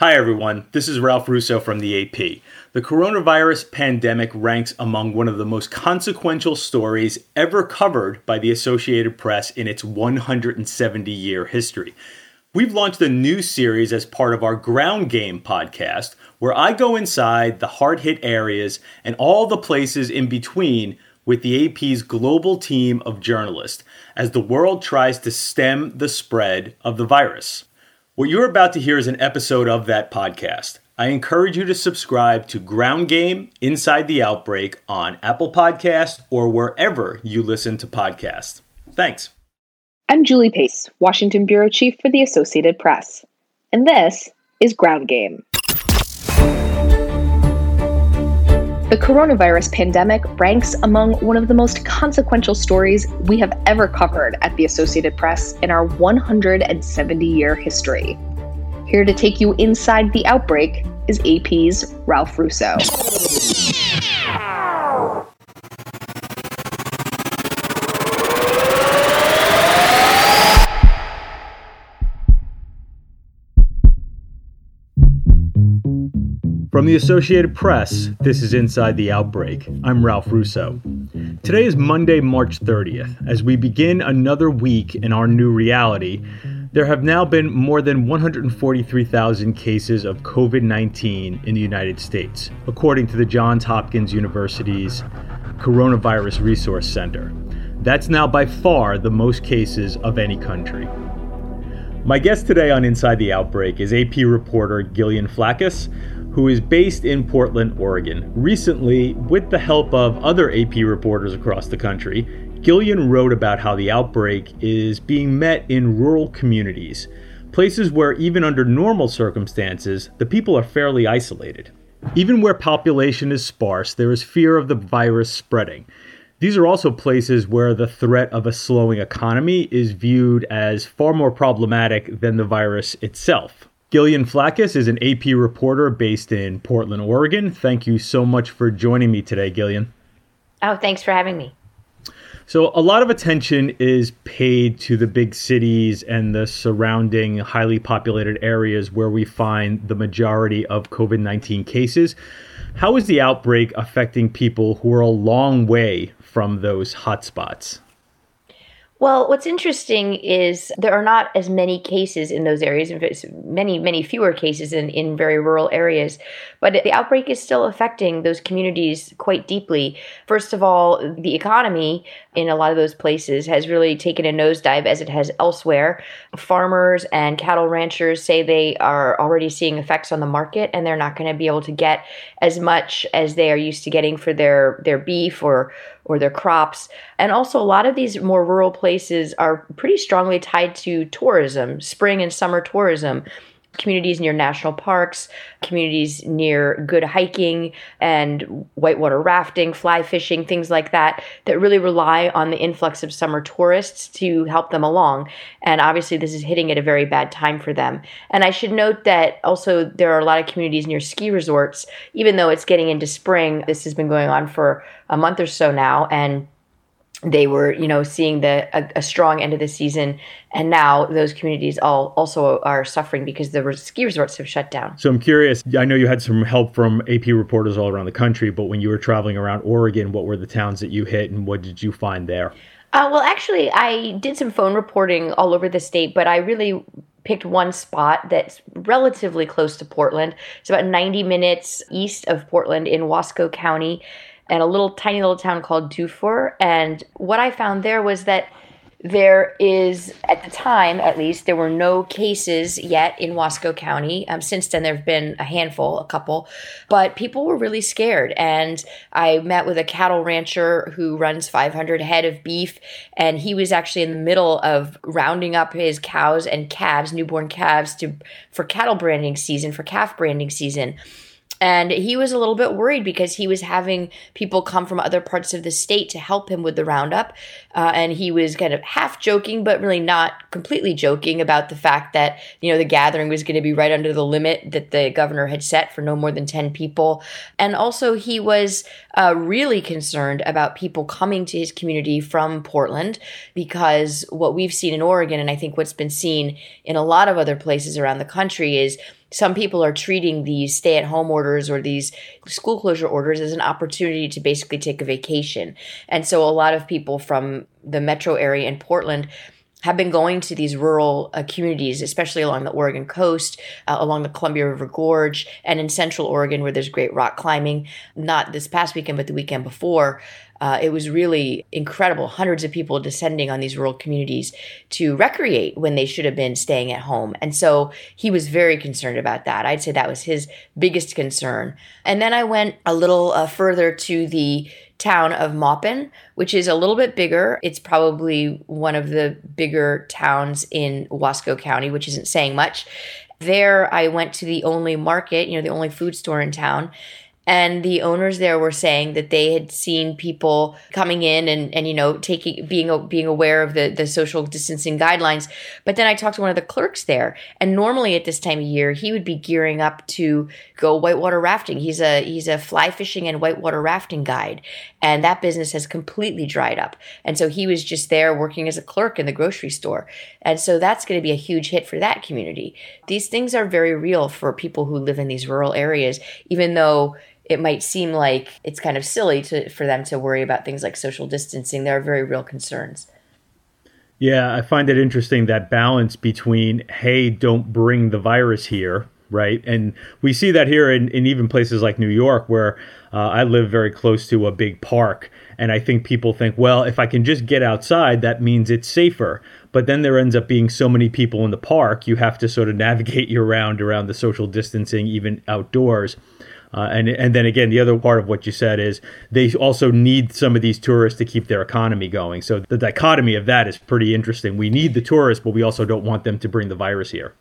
Hi, everyone. This is Ralph Russo from the AP. The coronavirus pandemic ranks among one of the most consequential stories ever covered by the Associated Press in its 170 year history. We've launched a new series as part of our Ground Game podcast, where I go inside the hard hit areas and all the places in between with the AP's global team of journalists as the world tries to stem the spread of the virus. What you're about to hear is an episode of that podcast. I encourage you to subscribe to Ground Game Inside the Outbreak on Apple Podcasts or wherever you listen to podcasts. Thanks. I'm Julie Pace, Washington Bureau Chief for the Associated Press, and this is Ground Game. The coronavirus pandemic ranks among one of the most consequential stories we have ever covered at the Associated Press in our 170 year history. Here to take you inside the outbreak is AP's Ralph Russo. From the Associated Press, this is Inside the Outbreak. I'm Ralph Russo. Today is Monday, March 30th. As we begin another week in our new reality, there have now been more than 143,000 cases of COVID 19 in the United States, according to the Johns Hopkins University's Coronavirus Resource Center. That's now by far the most cases of any country. My guest today on Inside the Outbreak is AP reporter Gillian Flaccus who is based in Portland, Oregon. Recently, with the help of other AP reporters across the country, Gillian wrote about how the outbreak is being met in rural communities, places where, even under normal circumstances, the people are fairly isolated. Even where population is sparse, there is fear of the virus spreading. These are also places where the threat of a slowing economy is viewed as far more problematic than the virus itself. Gillian Flaccus is an AP reporter based in Portland, Oregon. Thank you so much for joining me today, Gillian. Oh, thanks for having me. So, a lot of attention is paid to the big cities and the surrounding highly populated areas where we find the majority of COVID 19 cases. How is the outbreak affecting people who are a long way from those hotspots? Well, what's interesting is there are not as many cases in those areas, many, many fewer cases in, in very rural areas. But the outbreak is still affecting those communities quite deeply. First of all, the economy in a lot of those places has really taken a nosedive as it has elsewhere. Farmers and cattle ranchers say they are already seeing effects on the market and they're not going to be able to get as much as they are used to getting for their, their beef or or their crops. And also, a lot of these more rural places are pretty strongly tied to tourism, spring and summer tourism. Communities near national parks, communities near good hiking and whitewater rafting, fly fishing, things like that, that really rely on the influx of summer tourists to help them along. And obviously, this is hitting at a very bad time for them. And I should note that also there are a lot of communities near ski resorts, even though it's getting into spring, this has been going on for a month or so now. And they were, you know, seeing the a, a, strong end of the season, and now those communities all also are suffering because the ski resorts have shut down. So I'm curious. I know you had some help from AP reporters all around the country, but when you were traveling around Oregon, what were the towns that you hit, and what did you find there? Uh, well, actually, I did some phone reporting all over the state, but I really picked one spot that's relatively close to Portland. It's about 90 minutes east of Portland in Wasco County and a little tiny little town called Dufour. And what I found there was that there is, at the time at least, there were no cases yet in Wasco County. Um, since then, there have been a handful, a couple, but people were really scared. And I met with a cattle rancher who runs 500 head of beef, and he was actually in the middle of rounding up his cows and calves, newborn calves, to for cattle branding season, for calf branding season. And he was a little bit worried because he was having people come from other parts of the state to help him with the roundup. Uh, and he was kind of half joking, but really not completely joking about the fact that, you know, the gathering was going to be right under the limit that the governor had set for no more than 10 people. And also, he was uh, really concerned about people coming to his community from Portland because what we've seen in Oregon, and I think what's been seen in a lot of other places around the country, is some people are treating these stay at home orders or these school closure orders as an opportunity to basically take a vacation. And so a lot of people from the metro area in Portland have been going to these rural uh, communities, especially along the Oregon coast, uh, along the Columbia River Gorge, and in central Oregon, where there's great rock climbing. Not this past weekend, but the weekend before. Uh, it was really incredible. Hundreds of people descending on these rural communities to recreate when they should have been staying at home. And so he was very concerned about that. I'd say that was his biggest concern. And then I went a little uh, further to the town of Maupin, which is a little bit bigger. It's probably one of the bigger towns in Wasco County, which isn't saying much. There, I went to the only market, you know, the only food store in town, and the owners there were saying that they had seen people coming in and, and you know taking being being aware of the the social distancing guidelines. But then i talked to one of the clerks there and normally at this time of year he would be gearing up to go whitewater rafting. He's a he's a fly fishing and whitewater rafting guide and that business has completely dried up. And so he was just there working as a clerk in the grocery store. And so that's going to be a huge hit for that community. These things are very real for people who live in these rural areas even though it might seem like it's kind of silly to for them to worry about things like social distancing. There are very real concerns. Yeah, I find it interesting that balance between, hey, don't bring the virus here, right? And we see that here in, in even places like New York, where uh, I live very close to a big park. And I think people think, well, if I can just get outside, that means it's safer. But then there ends up being so many people in the park, you have to sort of navigate your round around the social distancing, even outdoors. Uh, and and then again, the other part of what you said is they also need some of these tourists to keep their economy going. So the dichotomy of that is pretty interesting. We need the tourists, but we also don't want them to bring the virus here.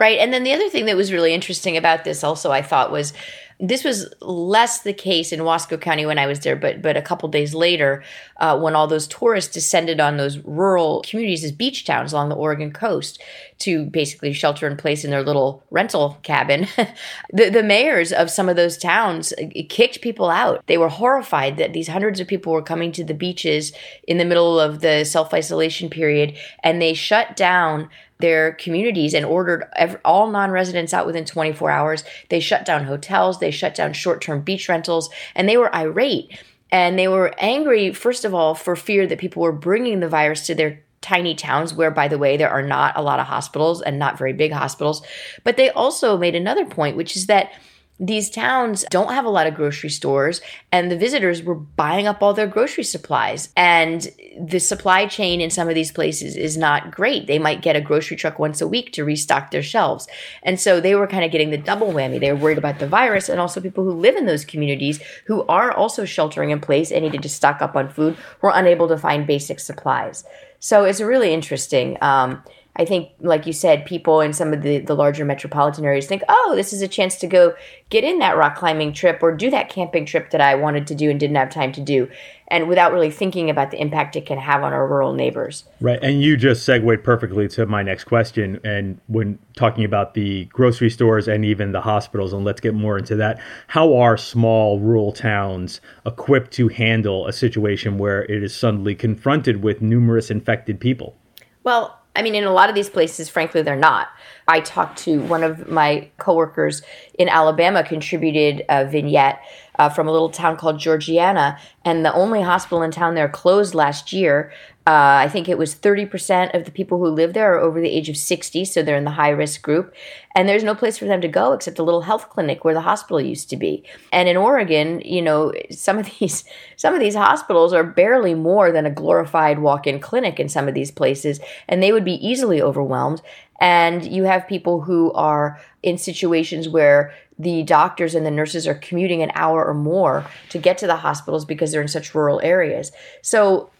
Right. And then the other thing that was really interesting about this also I thought was this was less the case in Wasco County when I was there, but but a couple days later, uh, when all those tourists descended on those rural communities as beach towns along the Oregon coast to basically shelter in place in their little rental cabin, the, the mayors of some of those towns uh, kicked people out. They were horrified that these hundreds of people were coming to the beaches in the middle of the self isolation period, and they shut down their communities and ordered every, all non-residents out within 24 hours. They shut down hotels, they shut down short-term beach rentals, and they were irate. And they were angry, first of all, for fear that people were bringing the virus to their tiny towns where by the way there are not a lot of hospitals and not very big hospitals but they also made another point which is that these towns don't have a lot of grocery stores and the visitors were buying up all their grocery supplies. And the supply chain in some of these places is not great. They might get a grocery truck once a week to restock their shelves. And so they were kind of getting the double whammy. They were worried about the virus and also people who live in those communities who are also sheltering in place and needed to stock up on food were unable to find basic supplies. So it's really interesting um, I think, like you said, people in some of the, the larger metropolitan areas think, oh, this is a chance to go get in that rock climbing trip or do that camping trip that I wanted to do and didn't have time to do. And without really thinking about the impact it can have on our rural neighbors. Right. And you just segued perfectly to my next question. And when talking about the grocery stores and even the hospitals, and let's get more into that, how are small rural towns equipped to handle a situation where it is suddenly confronted with numerous infected people? Well, I mean, in a lot of these places, frankly, they're not. I talked to one of my coworkers in Alabama, contributed a vignette uh, from a little town called Georgiana, and the only hospital in town there closed last year uh, I think it was 30% of the people who live there are over the age of 60, so they're in the high risk group. And there's no place for them to go except a little health clinic where the hospital used to be. And in Oregon, you know, some of these some of these hospitals are barely more than a glorified walk-in clinic in some of these places, and they would be easily overwhelmed. And you have people who are in situations where the doctors and the nurses are commuting an hour or more to get to the hospitals because they're in such rural areas. So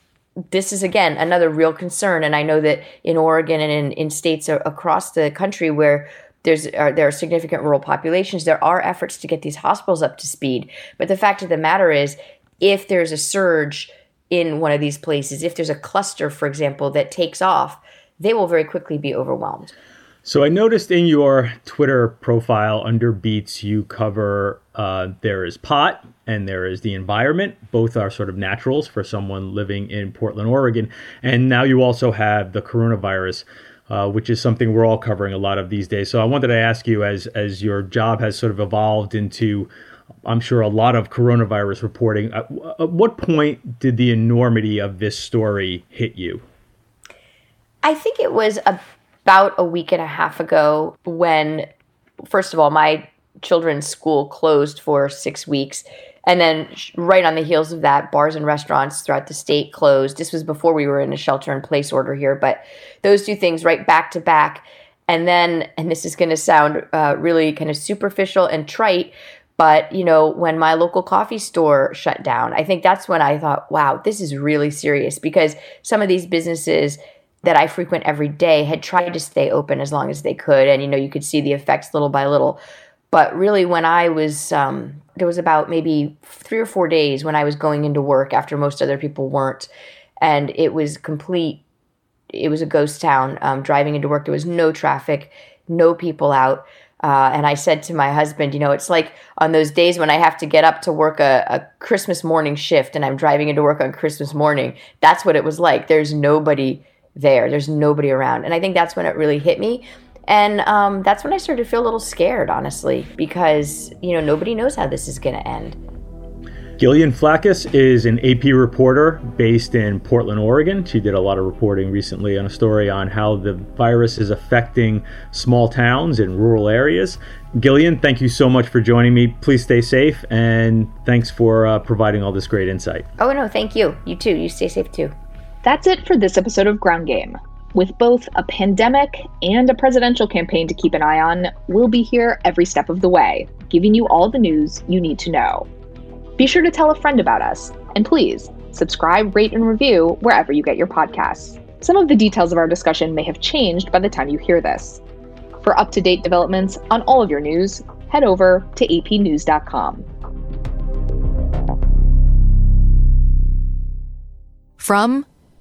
this is again another real concern. And i know that in oregon and in, in states across the country where there's are, there are significant rural populations there are efforts to get these hospitals up to speed. But the fact of the matter is if there's a surge in one of these places if there's a cluster for example that takes off they will very quickly be overwhelmed so I noticed in your Twitter profile under Beats, you cover uh, there is pot and there is the environment. Both are sort of naturals for someone living in Portland, Oregon. And now you also have the coronavirus. uh, which is something we're all covering a lot of these days. So I wanted to ask you, as as your job has sort of evolved into, I'm sure a lot of coronavirus reporting. At, at what point did the enormity of this story hit you? I think it was about a week and a half ago when, first of all, my children's school closed for six weeks. And then, right on the heels of that, bars and restaurants throughout the state closed. This was before we were in a shelter in place order here, but those two things right back to back. And then, and this is going to sound uh, really kind of superficial and trite, but you know, when my local coffee store shut down, I think that's when I thought, wow, this is really serious because some of these businesses that I frequent every day had tried to stay open as long as they could. And, you know, you could see the effects little by little. But really, when I was, um, there was about maybe three or four days when I was going into work after most other people weren't. And it was complete, it was a ghost town. Um, driving into work, there was no traffic, no people out. Uh, and I said to my husband, you know, it's like on those days when I have to get up to work a, a, Christmas morning shift and I'm driving into work on Christmas morning. That's what it was like. There's nobody there, there's nobody around. And I think that's when it really hit me. And um, that's when I started to feel a little scared, honestly, because, you know, nobody knows how this is going to end. Gillian Flaccus is an AP reporter based in Portland, Oregon. She did a lot of reporting recently on a story on how the virus is affecting small towns and rural areas. Gillian, thank you so much for joining me. Please stay safe and thanks for uh, providing all this great insight. Oh, no, thank you. You too. You stay safe too. That's it for this episode of Ground Game. With both a pandemic and a presidential campaign to keep an eye on, we'll be here every step of the way, giving you all the news you need to know. Be sure to tell a friend about us, and please subscribe, rate, and review wherever you get your podcasts. Some of the details of our discussion may have changed by the time you hear this. For up to date developments on all of your news, head over to apnews.com. From